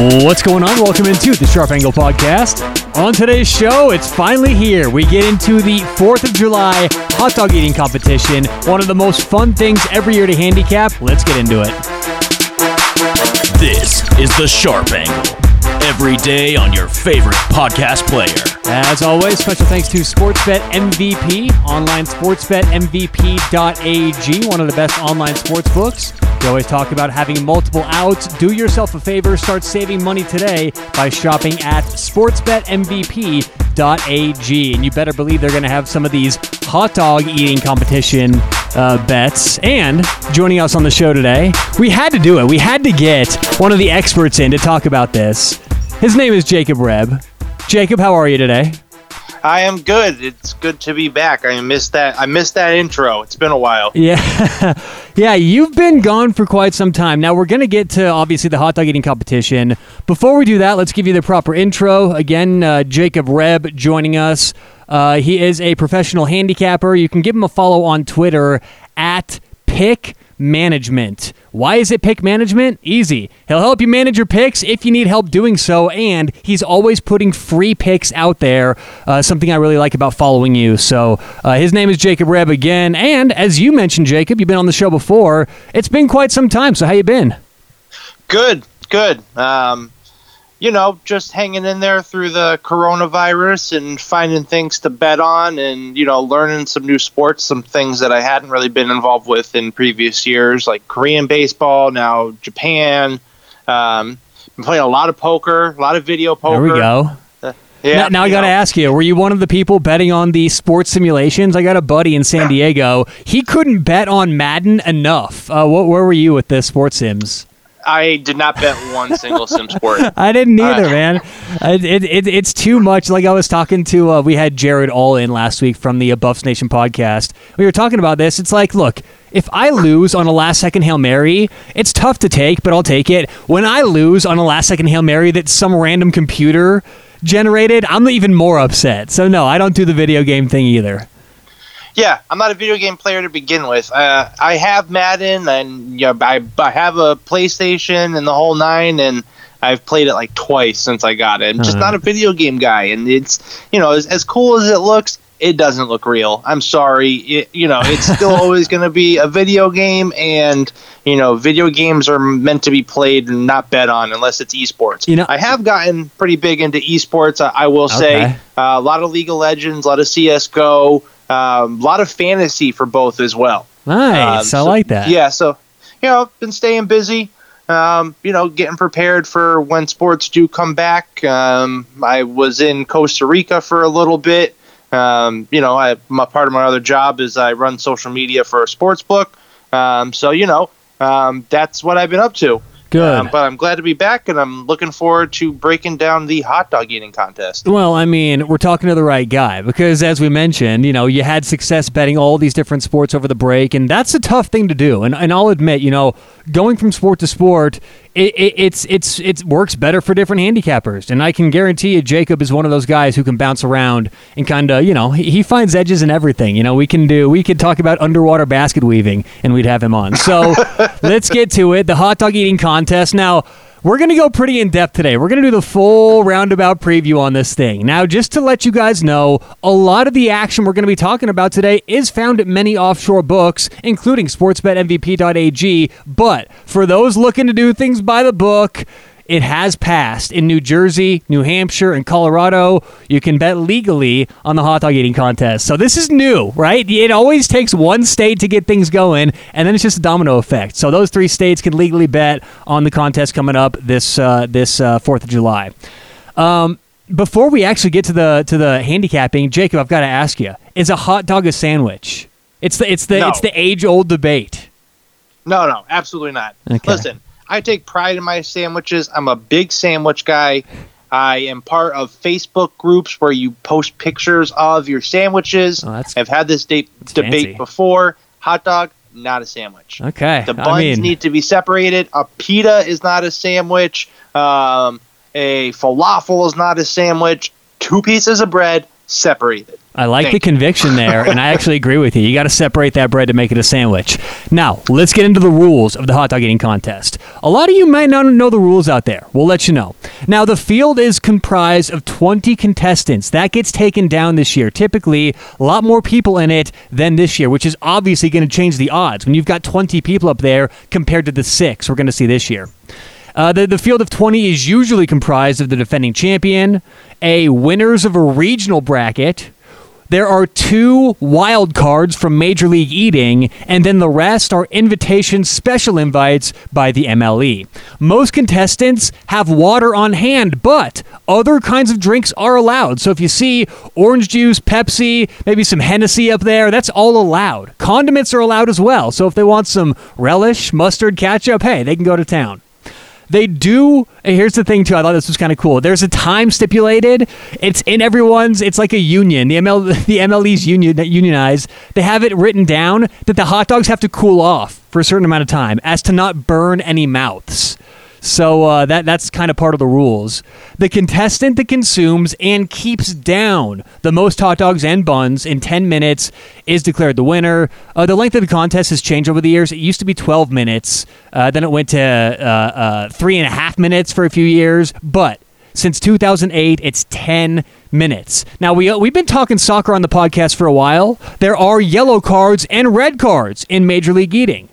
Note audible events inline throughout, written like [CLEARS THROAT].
What's going on? Welcome into the Sharp Angle Podcast. On today's show, it's finally here. We get into the 4th of July hot dog eating competition, one of the most fun things every year to handicap. Let's get into it. This is the Sharp Angle. Every day on your favorite podcast player. As always, special thanks to Sportsbet MVP, online sportsbetmvp.ag, one of the best online sports books. We always talk about having multiple outs. Do yourself a favor, start saving money today by shopping at sportsbetmvp.ag. And you better believe they're going to have some of these hot dog eating competition uh, bets. And joining us on the show today, we had to do it. We had to get one of the experts in to talk about this. His name is Jacob Rebb. Jacob, how are you today? I am good. It's good to be back. I missed that. I missed that intro. It's been a while. Yeah, [LAUGHS] yeah. You've been gone for quite some time. Now we're gonna get to obviously the hot dog eating competition. Before we do that, let's give you the proper intro. Again, uh, Jacob Reb joining us. Uh, he is a professional handicapper. You can give him a follow on Twitter at pick management. Why is it pick management? Easy. He'll help you manage your picks if you need help doing so, and he's always putting free picks out there. Uh, something I really like about following you. So uh, his name is Jacob Rebb again, and as you mentioned, Jacob, you've been on the show before. It's been quite some time. So how you been? Good, good. Um, you know, just hanging in there through the coronavirus and finding things to bet on and, you know, learning some new sports, some things that I hadn't really been involved with in previous years, like Korean baseball, now Japan. Um, been playing a lot of poker, a lot of video poker. There we go. Uh, yeah, now, now I got to ask you: Were you one of the people betting on the sports simulations? I got a buddy in San [LAUGHS] Diego. He couldn't bet on Madden enough. Uh, what, where were you with the sports sims? I did not bet one single sim sport. [LAUGHS] I didn't either, Uh, man. It, it, it's too much. Like I was talking to, uh, we had Jared All in last week from the Buffs Nation podcast. We were talking about this. It's like, look, if I lose on a last second Hail Mary, it's tough to take, but I'll take it. When I lose on a last second Hail Mary that some random computer generated, I'm even more upset. So, no, I don't do the video game thing either. Yeah, I'm not a video game player to begin with. Uh, I have Madden, and yeah, I, I have a PlayStation and the whole nine, and I've played it like twice since I got it. I'm just Uh-huh. not a video game guy, and it's you know as, as cool as it looks, it doesn't look real. I'm sorry, it, you know it's still [LAUGHS] always going to be a video game, and you know video games are meant to be played and not bet on unless it's esports. You know- I have gotten pretty big into esports. I, I will say Okay. uh, a lot of League of Legends, a lot of CS:GO, um, a lot of fantasy for both as well. Nice. Um, I like that. Yeah, so you know, been staying busy. Um, you know, getting prepared for when sports do come back. Um, I was in Costa Rica for a little bit. Um, you know, I, my part of my other job is I run social media for a sports book. Um, so you know, um, that's what I've been up to. Good. Um, but I'm glad to be back, and I'm looking forward to breaking down the hot dog eating contest. Well, I mean, we're talking to the right guy because, as we mentioned, you know, you had success betting all these different sports over the break, and that's a tough thing to do. And, and I'll admit, you know, going from sport to sport, it, it, it's it's it works better for different handicappers. And I can guarantee you, Jacob is one of those guys who can bounce around and kind of, you know, he, he finds edges in everything. You know, we can do we could talk about underwater basket weaving, and we'd have him on. So [LAUGHS] let's get to it. The hot dog eating contest now. We're going to go pretty in depth today. We're going to do the full roundabout preview on this thing. Now, just to let you guys know, a lot of the action we're going to be talking about today is found at many offshore books, including sportsbetmvp.ag. But for those looking to do things by the book, it has passed in New Jersey, New Hampshire, and Colorado. You can bet legally on the hot dog eating contest. So this is new, right? It always takes one state to get things going, and then it's just a domino effect. So those three states can legally bet on the contest coming up this uh, this uh, Fourth of July. Um, before we actually get to the to the handicapping, Jacob, I've got to ask you: Is a hot dog a sandwich? It's the it's the No. it's the age old debate. No, no, absolutely not. Okay. Listen, I take pride in my sandwiches. I'm a big sandwich guy. I am part of Facebook groups where you post pictures of your sandwiches. Oh, I've had this de- debate fancy. before. Hot dog, not a sandwich. Okay, The buns I mean, need to be separated. A pita is not a sandwich. Um, a falafel is not a sandwich. Two pieces of bread separated. I like Thank the conviction there, and I [LAUGHS] actually agree with you. You got to separate that bread to make it a sandwich. Now, let's get into the rules of the hot dog eating contest. A lot of you might not know the rules out there. We'll let you know. Now, the field is comprised of 20 contestants. That gets taken down this year. Typically, a lot more people in it than this year, which is obviously going to change the odds when you've got 20 people up there compared to the six we're going to see this year. Uh, the, the field of 20 is usually comprised of the defending champion, a winners of a regional bracket, there are two wild cards from Major League Eating, and then the rest are invitation special invites by the MLE. Most contestants have water on hand, but other kinds of drinks are allowed. So if you see orange juice, Pepsi, maybe some Hennessy up there, that's all allowed. Condiments are allowed as well. So if they want some relish, mustard, ketchup, hey, they can go to town. They do. Here's the thing too. I thought this was kind of cool. There's a time stipulated. It's in everyone's. It's like a union. The ML, [LAUGHS] the MLE's union unionized. They have it written down that the hot dogs have to cool off for a certain amount of time, as to not burn any mouths. So uh, that that's kind of part of the rules. The contestant that consumes and keeps down the most hot dogs and buns in 10 minutes is declared the winner. Uh, the length of the contest has changed over the years. It used to be 12 minutes, uh, then it went to uh, uh, three and a half minutes for a few years, but since 2008, it's 10 minutes. Now, we, we've been talking soccer on the podcast for a while. There are yellow cards and red cards in Major League Eating.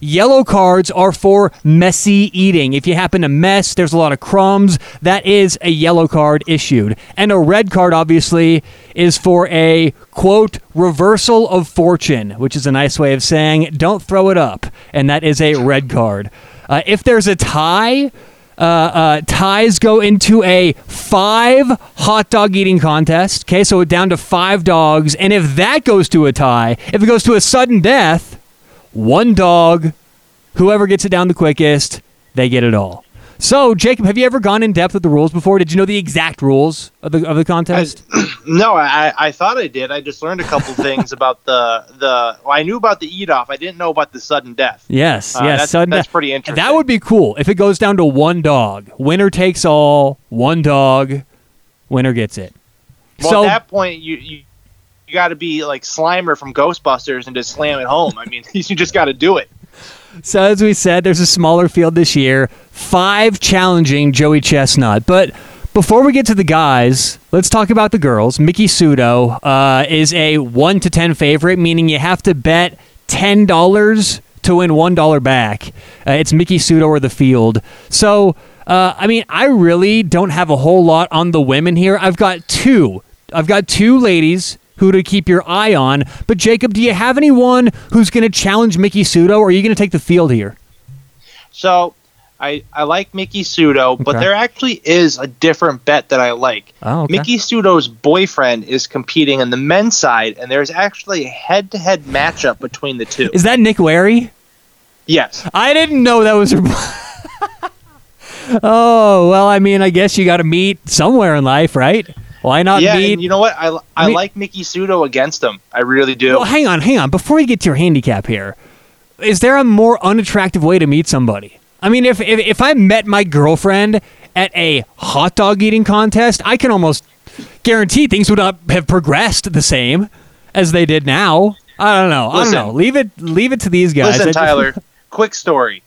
Yellow cards are for messy eating. If you happen to mess, there's a lot of crumbs, that is a yellow card issued. And a red card, obviously, is for a quote, reversal of fortune, which is a nice way of saying don't throw it up. And that is a red card. Uh, if there's a tie, uh, uh, ties go into a five hot dog eating contest. Okay, so down to five dogs. And if that goes to a tie, if it goes to a sudden death, one dog, whoever gets it down the quickest, they get it all. So, Jacob, have you ever gone in depth with the rules before? Did you know the exact rules of the of the contest? [CLEARS THROAT] No, I, I thought I did. I just learned a couple [LAUGHS] things about the the. Well, I knew about the eat off. I didn't know about the sudden death. yes, Uh, yes. that's, sudden that's death. pretty interesting. That would be cool if it goes down to one dog. Winner takes all. One dog. Winner gets it. well, so at that point, you you, you got to be like Slimer from Ghostbusters and just slam it home. I mean, [LAUGHS] you just got to do it. So as we said, there's a smaller field this year. Five challenging Joey Chestnut. But before we get to the guys, let's talk about the girls. Miki Sudo uh, is a one to ten favorite, meaning you have to bet ten dollars to win one dollar back. Uh, it's Miki Sudo or the field. So uh, I mean, I really don't have a whole lot on the women here. I've got two. I've got two ladies who to keep your eye on. But Jacob, do you have anyone who's going to challenge Miki Sudo, or are you going to take the field here? So. I, I like Miki Sudo, but there actually is a different bet that I like. Oh, okay. Miki Sudo's boyfriend is competing on the men's side, and there's actually a head to head matchup between the two. Is that Nick Wehry? Yes. I didn't know that was her. [LAUGHS] oh well, I mean, I guess you got to meet somewhere in life, right? Why not yeah, meet? and you know what? I, I mean- like Miki Sudo against him. I really do. well, hang on, hang on. Before you get to your handicap here, is there a more unattractive way to meet somebody? I mean, if if, if I met my girlfriend at a hot dog eating contest, I can almost guarantee things would not have progressed the same as they did now. I don't know. I don't know. Leave it leave it to these guys. Listen, Tyler, quick story.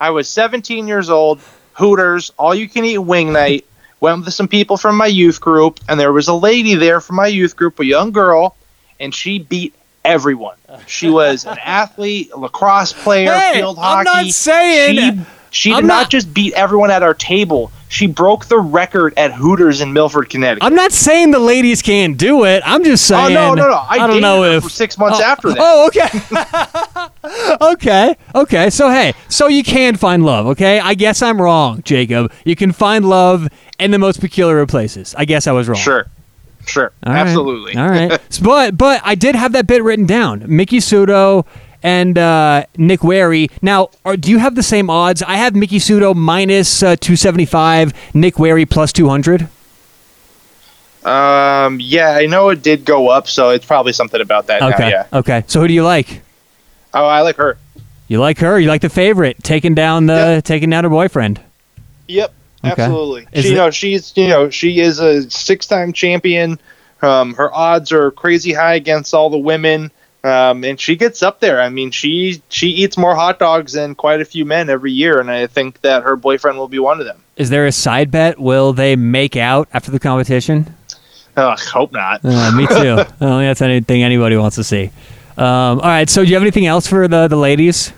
I was 17 years old, Hooters, all you can eat wing night. Went with some people from my youth group, and there was a lady there from my youth group, a young girl, and she beat everyone. She was an [LAUGHS] athlete, a lacrosse player, Hey, field hockey. I'm not saying- she, she I'm did not, not- just beat everyone at our table. She broke the record at Hooters in Milford, Connecticut. I'm not saying the ladies can't do it. I'm just saying. oh no, no, no! I, don't know if for six months oh, after that. Oh, okay. [LAUGHS] okay. Okay. So hey, so you can find love. Okay. I guess I'm wrong, Jacob. You can find love in the most peculiar places. I guess I was wrong. Sure, sure, All right. absolutely. All right. [LAUGHS] But but I did have that bit written down. Miki Sudo and uh, Nick Wehry. Now, are, do you have the same odds? I have Miki Sudo minus uh, 275, Nick Wehry plus 200. Um, yeah, I know it did go up, so it's probably something about that now, Okay. yeah. Okay. So who do you like? Oh, I like her. You like her? You like the favorite taking down the Yep. taking down her boyfriend? Yep, Okay. absolutely. Is she, it- you know, she's you know she is a six-time champion Um, her odds are crazy high against all the women. Um, and she gets up there. I mean, she she eats more hot dogs than quite a few men every year, and I think that her boyfriend will be one of them. Is there a side bet? Will they make out after the competition? Uh, hope not. Uh, me [LAUGHS] too. I don't think that's anything anybody wants to see. Um, all right. So, do you have anything else for the the ladies?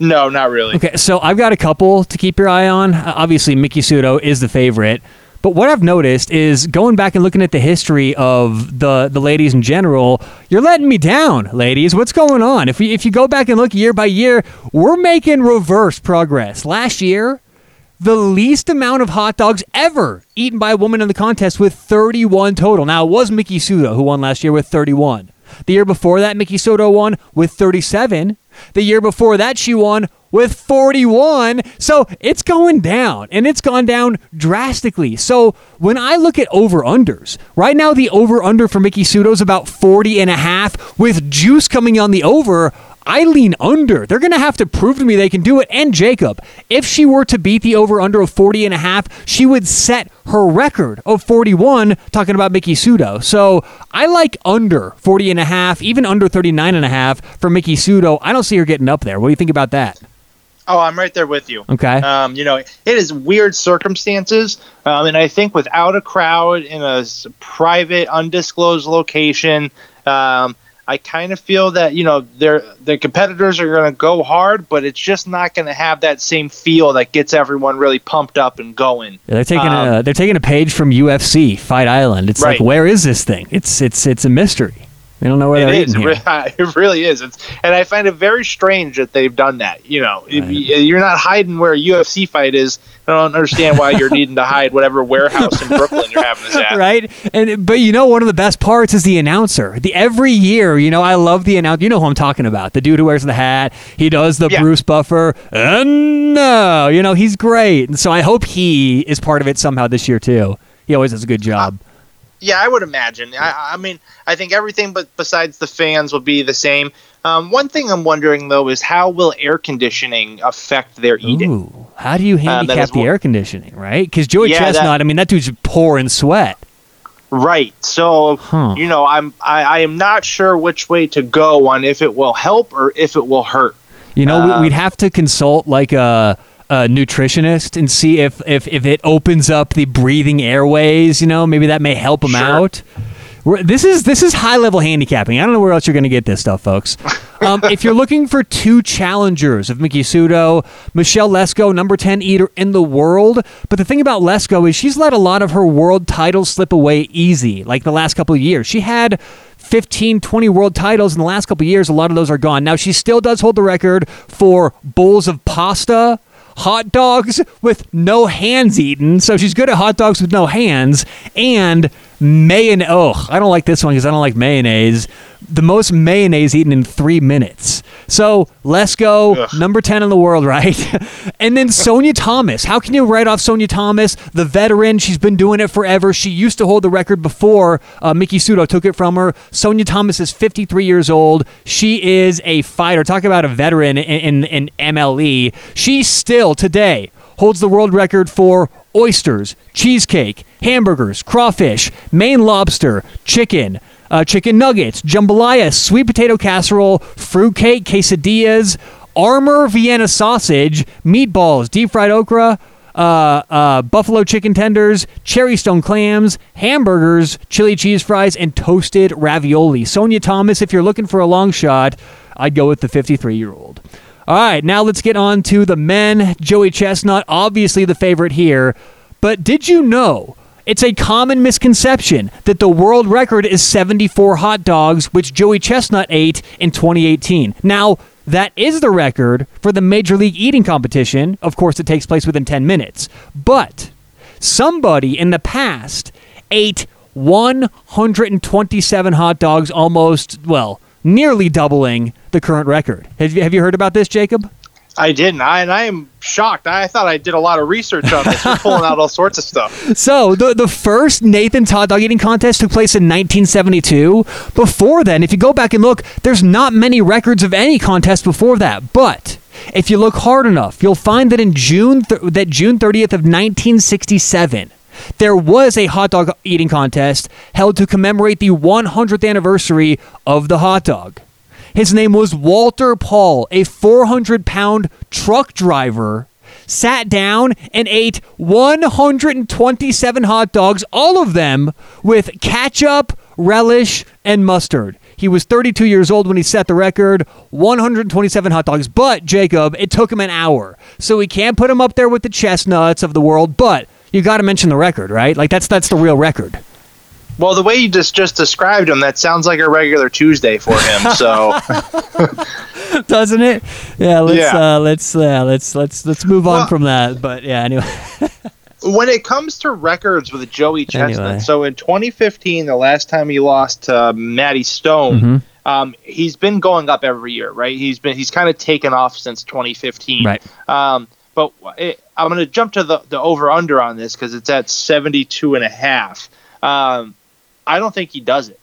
No, not really. Okay. So, I've got a couple to keep your eye on. Uh, obviously, Miki Sudo is the favorite. But what I've noticed is going back and looking at the history of the the ladies in general, you're letting me down, ladies. What's going on? If we if you go back and look year by year, we're making reverse progress. Last year, the least amount of hot dogs ever eaten by a woman in the contest with 31 total. Now, it was Miki Sudo who won last year with 31. The year before that, Miki Sudo won with 37. The year before that, she won with 41. So it's going down and it's gone down drastically. So when I look at over unders, right now the over under for Miki Sudo is about 40 and a half with juice coming on the over. I lean under. They're going to have to prove to me they can do it. And Jacob, if she were to beat the over under of 40 and a half, she would set her record of 41, talking about Miki Sudo. So I like under 40 and a half, even under 39 and a half for Miki Sudo. I don't see her getting up there. What do you think about that? Oh, I'm right there with you. Okay. Um, you know, it is weird circumstances, um, and I think without a crowd in a private, undisclosed location, um, I kind of feel that you know their the competitors are going to go hard, but it's just not going to have that same feel that gets everyone really pumped up and going. Yeah, they're taking Um, a they're taking a page from UFC Fight Island. It's like where is this thing? It's it's it's a mystery. They don't know where It they're is. eating here. [LAUGHS] it really is. It's, and I find it very strange that they've done that. You know, Right. you- you're not hiding where a UFC fight is. I don't understand why you're [LAUGHS] needing to hide whatever warehouse in Brooklyn you're having this at. right? And but you know one of the best parts is the announcer. The every year, you know, I love the announcer. You know who I'm talking about? The dude who wears the hat. He does the Yeah. Bruce Buffer. And no, you know, he's great. And so I hope he is part of it somehow this year too. He always does a good job. Uh, Yeah, I would imagine. I, I mean, I think everything but besides the fans will be the same. Um, one thing I'm wondering though is how will air conditioning affect their eating? Ooh, how do you Uh, handicap is the one- air conditioning, right? Because Joey Yeah, that- Chestnut, I mean, that dude's pouring sweat. Right. So Huh. you know, I'm I, I am not sure which way to go on if it will help or if it will hurt. You know, Um, we'd have to consult like a, a nutritionist and see if, if, if it opens up the breathing airways. You know, maybe that may help them Sure. out. We're, this is this is high level handicapping. I don't know where else you're going to get this stuff, folks. [LAUGHS] Um, if you're looking for two challengers of Miki Sudo, Michelle Lesco, number 10 eater in the world. But the thing about Lesco is she's let a lot of her world titles slip away easy, like the last couple of years. She had 15, 20 world titles in the last couple of years. A lot of those are gone. Now, she still does hold the record for bowls of pasta, hot dogs with no hands eaten. So she's good at hot dogs with no hands. And mayonnaise. Oh, I don't like this one because I don't like mayonnaise. The most mayonnaise eaten in three minutes. So let's go. Ugh. Number 10 in the world, [LAUGHS] right? and then Sonya Thomas. How can you write off Sonya Thomas, the veteran? She's been doing it forever. She used to hold the record before uh, Miki Sudo took it from her. Sonya Thomas is 53 years old. She is a fighter. Talk about a veteran in, in, in MLE. She still today holds the world record for oysters, cheesecake, hamburgers, crawfish, Maine lobster, chicken, uh, chicken nuggets, jambalaya, sweet potato casserole, fruitcake, quesadillas, Armour Vienna sausage, meatballs, deep fried okra, uh, uh, buffalo chicken tenders, cherry stone clams, hamburgers, chili cheese fries, and toasted ravioli. Sonya Thomas, if you're looking for a long shot, I'd go with the 53 year old. All right, now let's get on to the men. Joey Chestnut, obviously the favorite here. But did you know it's a common misconception that the world record is 74 hot dogs, which Joey Chestnut ate in 2018? Now, that is the record for the Major League Eating competition. Of course, it takes place within 10 minutes. But somebody in the past ate 127 hot dogs, almost, well, nearly doubling the current record. Have you, have you heard about this, Jacob? I didn't. I, and I am shocked. I thought I did a lot of research on this. You're pulling out all sorts of stuff. [LAUGHS] So the the first Nathan's hot dog eating contest took place in 1972. Before then, if you go back and look, there's not many records of any contest before that. But if you look hard enough, you'll find that in June th- that June 30th of 1967, there was a hot dog eating contest held to commemorate the 100th anniversary of the hot dog. His name was Walter Paul, a 400 pound truck driver, sat down and ate 127 hot dogs, all of them with ketchup, relish, and mustard. He was 32 years old when he set the record 127 hot dogs. But, Jacob, it took him an hour. So we can't put him up there with the chestnuts of the world, but you got to mention the record, right? Like, that's, that's the real record. Well, the way you just just described him, that sounds like a regular Tuesday for him. So, [LAUGHS] doesn't it? Yeah, let's Yeah. Uh, let's uh, let's let's let's move on Well- from that. But yeah, anyway. [LAUGHS] when it comes to records with Joey Chestnut, Anyway. so in 2015, the last time he lost to Matt Stonie, Mhm. um, he's been going up every year, right? He's been he's kind of taken off since 2015, Right. Um, but it, I'm going to jump to the, the over under on this because it's at 72 and a half. Um, I don't think he does it.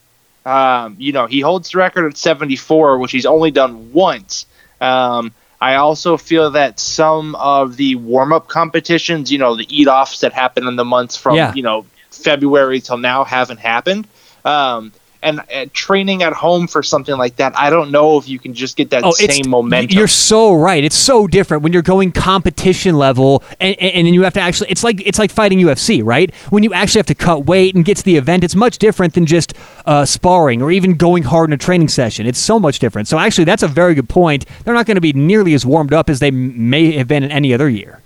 Um, you know, he holds the record at 74, which he's only done once. Um, I also feel that some of the warm up competitions, you know, the eat offs that happen in the months from, Yeah. you know, February till now haven't happened. Um, and uh, training at home for something like that, I don't know if you can just get that Oh, same momentum. You're so right. It's so different when you're going competition level, and, and, and then you have to actually. It's like it's like fighting UFC, right? When you actually have to cut weight and get to the event, it's much different than just uh, sparring or even going hard in a training session. It's so much different. So actually, that's a very good point. They're not going to be nearly as warmed up as they may have been in any other year.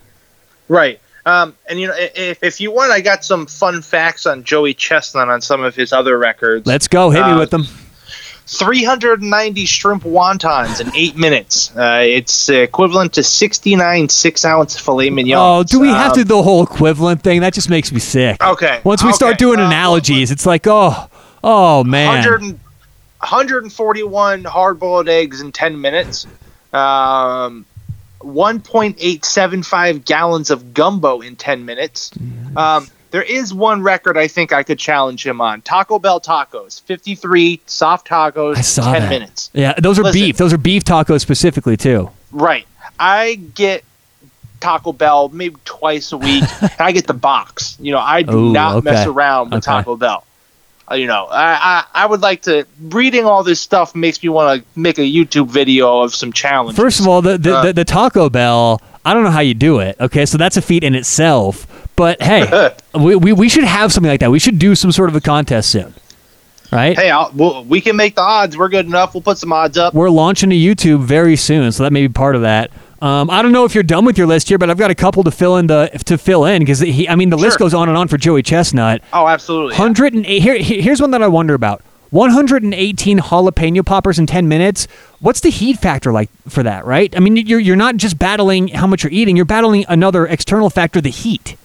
Right. Um, and you know, if, if you want, I got some fun facts on Joey Chestnut on some of his other records. Let's go. Hit me Uh, with them. 390 shrimp wontons in eight minutes. Uh, it's equivalent to 69 six ounce filet mignon. Oh, do we have Um, to do the whole equivalent thing? That just makes me sick. Okay. Once we start doing uh, analogies, it's like, oh, oh man. 100 141 hard boiled eggs in 10 minutes. Um, 1.875 gallons of gumbo in 10 minutes. Um, there is one record I think I could challenge him on Taco Bell tacos, 53 soft tacos, I saw 10 that. minutes. Yeah, those are Listen. beef. Those are beef tacos specifically too. Right. I get Taco Bell maybe twice a week. [LAUGHS] and I get the box. You know, I do Ooh, not mess around with Okay. Taco Bell. Uh, You know, I, I I would like to. Reading all this stuff makes me want to make a YouTube video of some challenges. First of all, the the, Uh, the the Taco Bell. I don't know how you do it. Okay, so that's a feat in itself. But hey, [LAUGHS] we, we we should have something like that. We should do some sort of a contest soon, right? hey, I'll, we'll, we can make the odds. We're good enough. We'll put some odds up. We're launching a YouTube very soon, so that may be part of that. Um, I don't know if you're done with your list here, but I've got a couple to fill in the to fill in because he. I mean, the list goes on and on for Joey Chestnut. Oh, absolutely. yeah. 108. Here, here- here's one that I wonder about. 118 jalapeno poppers in 10 minutes. What's the heat factor like for that, right? I mean, you're, you're not just battling how much you're eating, you're battling another external factor, the heat.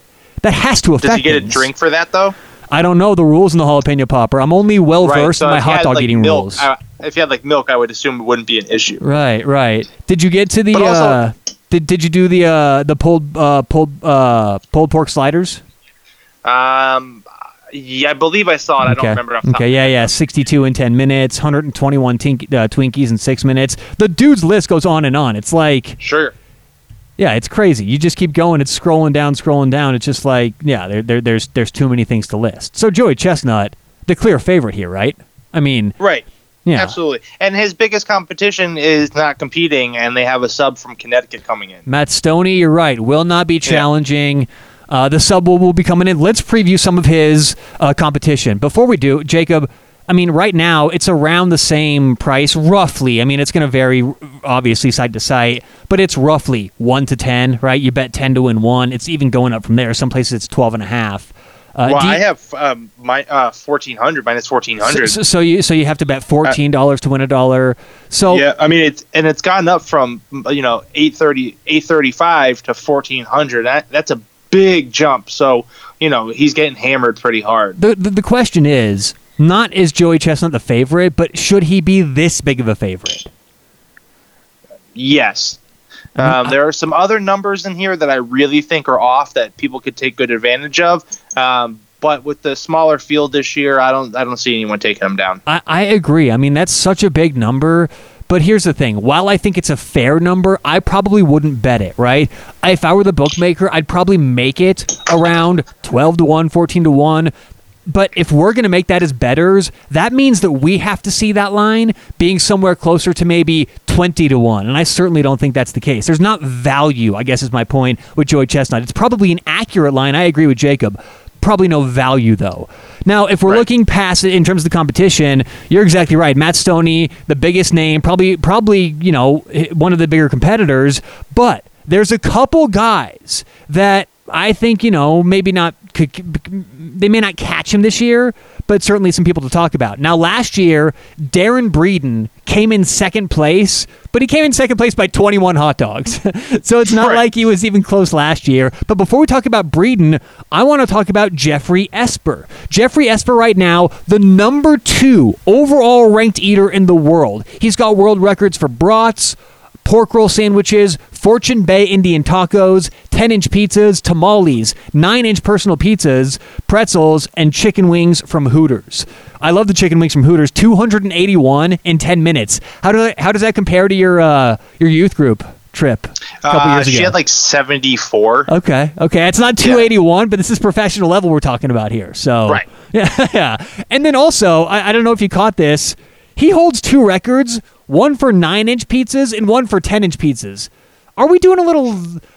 That has to affect Does he get a drink for that though? I don't know the rules in the jalapeno popper. I'm only well versed so in my hot had, dog like, eating milk, rules. I, if you had like milk, I would assume it wouldn't be an issue. right, right. Did you get to the also- uh, did, did you do the uh, the pulled uh, pulled uh, pulled pork sliders? Um, yeah, I believe I saw it. I don't remember. Off the top Okay, yeah, yeah. 62 in 10 minutes, 121 tink, uh, Twinkies in 6 minutes. The dude's list goes on and on. It's like, Sure. Yeah, it's crazy. You just keep going. It's scrolling down, scrolling down. It's just like, yeah, there, there, there's there's too many things to list. So Joey Chestnut, the clear favorite here, right? I mean, Right. yeah. Absolutely. And his biggest competition is not competing, and they have a sub from Connecticut coming in. Matt Stonie, you're right, will not be challenging. Uh, the sub will, will be coming in. Let's preview some of his uh, competition. Before we do, Jacob, I mean, right now it's around the same price, roughly. I mean, it's going to vary, obviously, site to site, but it's roughly 1 to 10, right? You bet 10 to win 1. It's even going up from there. Some places it's 12 and a half. Uh, well, you- I have um, my uh, fourteen hundred minus fourteen hundred. so, so you so you have to bet fourteen dollars to win a dollar. So yeah, I mean it's and it's gone up from you know 830, 835 to fourteen hundred. That that's a big jump. So you know he's getting hammered pretty hard. the, the the question is not is Joey Chestnut the favorite, but should he be this big of a favorite? Yes. Um, there are some other numbers in here that I really think are off that people could take good advantage of. Um, but with the smaller field this year, I don't I don't see anyone taking them down. I, I agree. I mean, that's such a big number, But here's the thing: while I think it's a fair number, I probably wouldn't bet it. Right? If I were the bookmaker, I'd probably make it around 12 to one, 14 to one. But if we're going to make that as betters, that means that we have to see that line being somewhere closer to maybe 20 to 1. And I certainly don't think that's the case. There's not value, I guess is my point with Joey Chestnut. It's probably an accurate line. I agree with Jacob. Probably no value, though. Now, if we're Right. looking past it in terms of the competition, you're exactly right. Matt Stonie, the biggest name, probably, probably, you know, one of the bigger competitors. But there's a couple guys that I think, you know, maybe not, could, they may not catch him this year, but certainly some people to talk about. Now, last year, Darron Breeden came in second place, but he came in second place by 21 hot dogs. [LAUGHS] so it's not Right. like he was even close last year. But before we talk about Breeden, I want to talk about Geoffrey Esper. Geoffrey Esper, right now, the number two overall ranked eater in the world. He's got world records for brats, pork roll sandwiches, Fortune Bay Indian tacos, 10 inch pizzas, tamales, 9 inch personal pizzas, pretzels, and chicken wings from Hooters. I love the chicken wings from Hooters. 281 in 10 minutes. How, do how does that compare to your, uh, your youth group trip a couple Uh, years ago? she had like 74. Okay. Okay. It's not 281, but this is professional level we're talking about here. So Right. Yeah. [LAUGHS] yeah. And then also, I, I don't know if you caught this. He holds two records: one for nine-inch pizzas and one for ten-inch pizzas. Are we doing a little?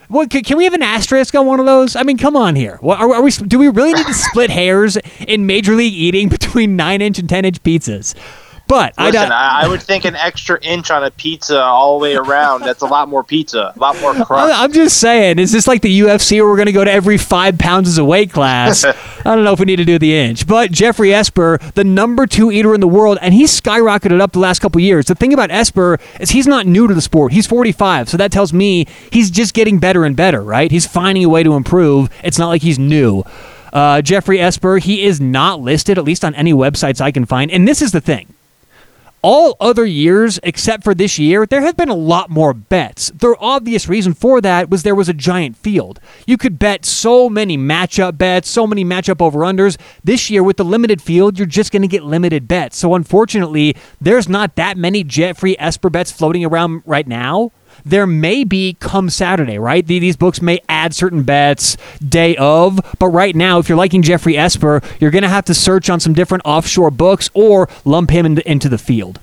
What can, can we have an asterisk on one of those? I mean, come on here. What, are, are we? Do we really need to split hairs in Major League eating [LAUGHS] between nine-inch and ten-inch pizzas? But I Listen. I, I would think an extra inch on a pizza all the way around. That's a lot more pizza, a lot more crust. I'm just saying, is this like the UFC where we're going to go to every five pounds as a weight class? [LAUGHS] I don't know if we need to do the inch. But Geoffrey Esper, the number two eater in the world, and he's skyrocketed up the last couple years. The thing about Esper is he's not new to the sport. He's 45, so that tells me he's just getting better and better, right? He's finding a way to improve. It's not like he's new. Uh, Geoffrey Esper, he is not listed, at least on any websites I can find. And this is the thing all other years except for this year, there have been a lot more bets. The obvious reason for that was there was a giant field. You could bet so many matchup bets, so many matchup over unders. This year, with the limited field, you're just going to get limited bets. So, unfortunately, there's not that many Geoffrey Esper bets floating around right now. There may be come Saturday, right? The- These books may add certain bets day of, but right now, if you're liking Geoffrey Esper, you're going to have to search on some different offshore books or lump him into, into the field.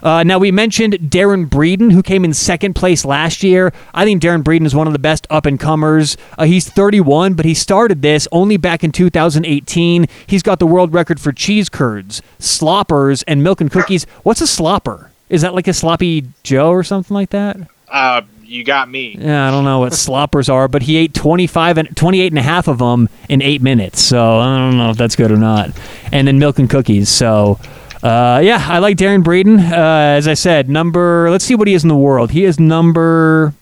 Uh, now, we mentioned Darron Breeden, who came in second place last year. I think Darron Breeden is one of the best up and comers. Uh, he's 31, but he started this only back in 2018. He's got the world record for cheese curds, sloppers, and milk and cookies. What's a slopper? Is that like a sloppy Joe or something like that? Uh, you got me. Yeah, I don't know what sloppers are, but he ate 25 and 28 and a half of them in 8 minutes. So, I don't know if that's good or not. And then milk and cookies. So, uh, yeah, I like Darron Breeden. Uh, as I said, number let's see what he is in the world. He is number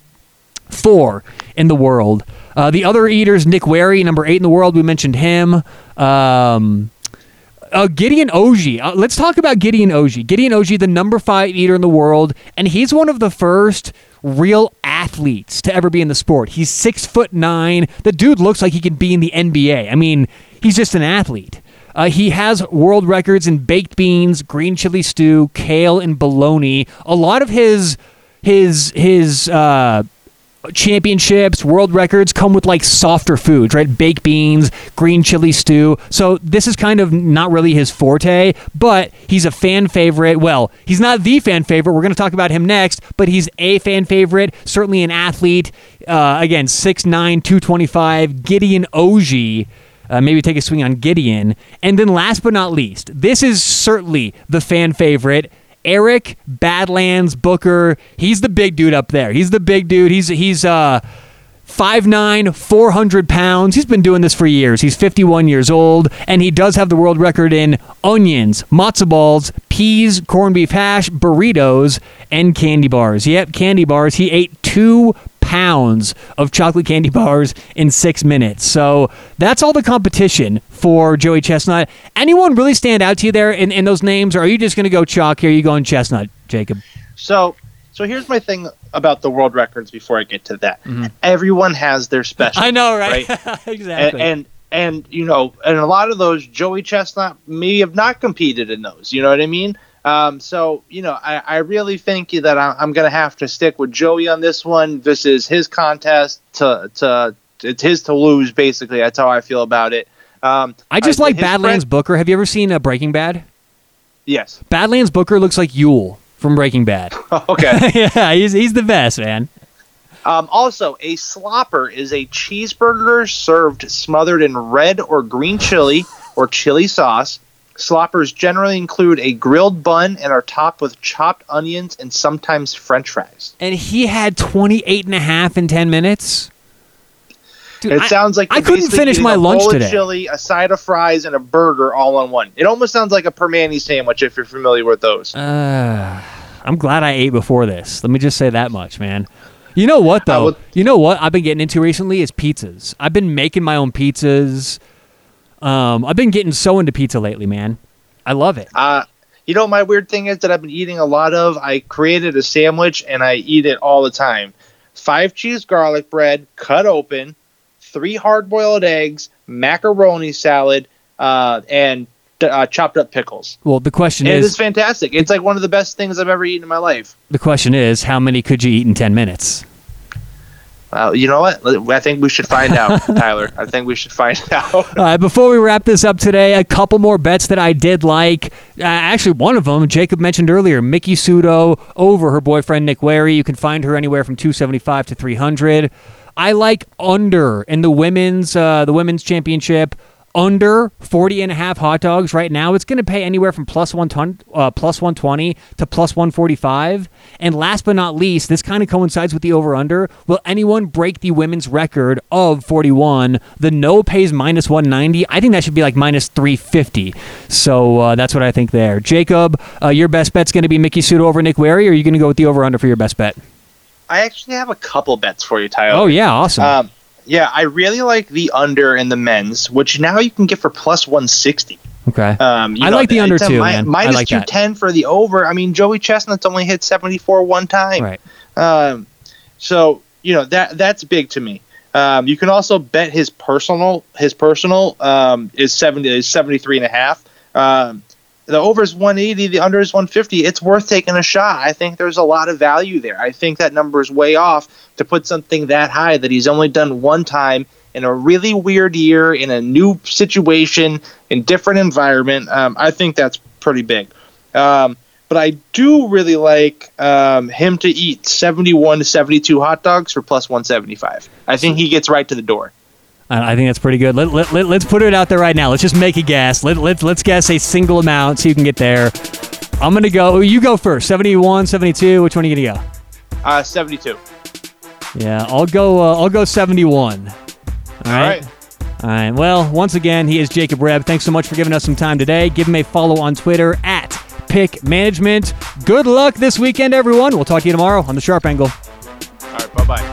4 in the world. Uh, the other eaters, Nick Wehry, number 8 in the world. We mentioned him. Um, uh, Gideon Oji. Uh, let's talk about Gideon Oji. Gideon Oji, the number five eater in the world, and he's one of the first real athletes to ever be in the sport. He's six foot nine. The dude looks like he could be in the NBA. I mean, he's just an athlete. Uh, he has world records in baked beans, green chili stew, kale, and bologna. A lot of his his his uh, championships, world records come with like softer foods, right? Baked beans, green chili stew. So this is kind of not really his forte, but he's a fan favorite. Well, he's not the fan favorite. We're going to talk about him next, but he's a fan favorite, certainly an athlete. Uh, again, 6'9, 225, Gideon Oji. Uh, maybe take a swing on Gideon. And then last but not least, this is certainly the fan favorite. Eric Badlands Booker. He's the big dude up there. He's the big dude. He's he's uh 5'9", 400 pounds. He's been doing this for years. He's 51 years old, and he does have the world record in onions, matzo balls, peas, corned beef hash, burritos, and candy bars. Yep, candy bars. He ate two pounds of chocolate candy bars in six minutes. So that's all the competition for Joey Chestnut. Anyone really stand out to you there in, in those names, or are you just going to go chalk here? You going Chestnut, Jacob? So, so here's my thing about the world records. Before I get to that, Mhm. everyone has their special. I know, right? [LAUGHS] and, exactly. and and you know, and a lot of those Joey Chestnut may have not competed in those. You know what I mean? Um, so you know, I, I really think that I, I'm going to have to stick with Joey on this one. This is his contest to to it's his to lose. Basically, that's how I feel about it. Um, I just like Badlands friend- Booker. Have you ever seen uh, Breaking Bad? yes. Badlands Booker looks like Huell from Breaking Bad. [LAUGHS] [LAUGHS] okay. yeah, he's he's the best, man. Um, also, a slopper is a cheeseburger served smothered in red or green chili or chili sauce. Sloppers generally include a grilled bun and are topped with chopped onions and sometimes french fries. And he had 28 and a half in 10 minutes. Dude, It I- sounds like I couldn't finish my a lunch bowl today. Of chili, a side of fries, and a burger all on one. It almost sounds like a Primanti sandwich if you're familiar with those. Uh, I'm glad I ate before this. Let me just say that much, man. You know what though? would- you know what I've been getting into recently is pizzas. I've been making my own pizzas. Um, I've been getting so into pizza lately, man. I love it. Uh, you know, my weird thing is that I've been eating a lot of. I created a sandwich and I eat it all the time. Five cheese garlic bread, cut open, three hard boiled eggs, macaroni salad, uh, and uh, chopped up pickles. Well, the question And it is, is fantastic. It's like one of the best things I've ever eaten in my life. the question is, how many could you eat in 10 minutes? Uh, you know what? I think we should find out, [LAUGHS] Tyler. I think we should find [LAUGHS] out. Right, before we wrap this up today, a couple more bets that I did like. Uh, actually, one of them, Jacob mentioned earlier, Miki Sudo over her boyfriend Nick Wehry. You can find her anywhere from 275 to 300. I like under in the women's uh, the women's championship. Under 40 and a half hot dogs right now, it's going to pay anywhere from plus, one ton, uh, plus 120 to plus 145. And last but not least, this kind of coincides with the over under. Will anyone break the women's record of 41? The no pays minus 190. I think that should be like minus 350. So uh, that's what I think there. Jacob, uh, your best bet's going to be Miki Sudo over Nick Wehry, or are you going to go with the over under for your best bet? I actually have a couple bets for you, Tyler. Oh, yeah, awesome. Um, yeah, I really like the under in the men's, which now you can get for plus 160. okay. Um, I like the under too, mi- man. Minus like that. 210 for the over. I mean, Joey Chestnut's only hit 74 one time. right. Um, so you know that that's big to me. Um, you can also bet his personal his personal um, is 70 is 73 and a half. Um, the over is 180, the under is 150. It's worth taking a shot. I think there's a lot of value there. I think that number is way off to put something that high that he's only done one time in a really weird year in a new situation in different environment. Um, I think that's pretty big. Um, but I do really like um, him to eat 71 to 72 hot dogs for plus 175. I think he gets right to the door. I I think that's pretty good. Let, let, let, let's put it out there right now. Let's just make a guess. Let, let, let's guess a single amount so you can get there. I'm going to go. You go first. 71, 72. Which one are you going to go? Uh, 72. Yeah, I'll go. Uh, I'll go 71. All right. All right. All right. Well, once again, he is Jacob Reb. Thanks so much for giving us some time today. Give him a follow on Twitter at Pick Management. Good luck this weekend, everyone. We'll talk to you tomorrow on the Sharp Angle. All right. Bye bye.